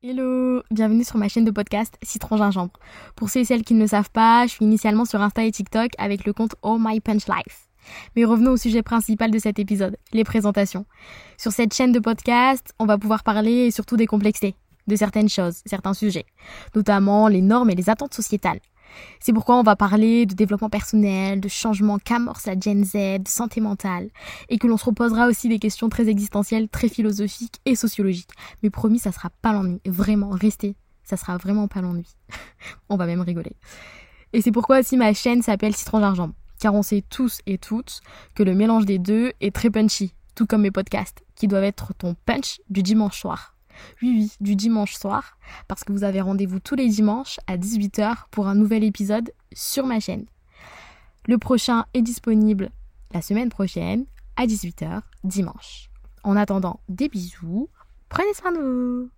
Hello, bienvenue sur ma chaîne de podcast Citron Gingembre. Pour ceux et celles qui ne le savent pas, je suis initialement sur Insta et TikTok avec le compte Oh My Punch Life. Mais revenons au sujet principal de cet épisode, les présentations. Sur cette chaîne de podcast, on va pouvoir parler et surtout décomplexer de certaines choses, certains sujets, notamment les normes et les attentes sociétales. C'est pourquoi on va parler de développement personnel, de changement qu'amorce la Gen Z, de santé mentale, et que l'on se reposera aussi des questions très existentielles, très philosophiques et sociologiques. Mais promis, ça sera pas l'ennui. Vraiment, restez. Ça sera vraiment pas l'ennui. on va même rigoler. Et c'est pourquoi aussi ma chaîne s'appelle Citron d'argent. Car on sait tous et toutes que le mélange des deux est très punchy, tout comme mes podcasts, qui doivent être ton punch du dimanche soir. Oui, oui, du dimanche soir, parce que vous avez rendez-vous tous les dimanches à 18h pour un nouvel épisode sur ma chaîne. Le prochain est disponible la semaine prochaine à 18h dimanche. En attendant, des bisous, prenez soin de vous.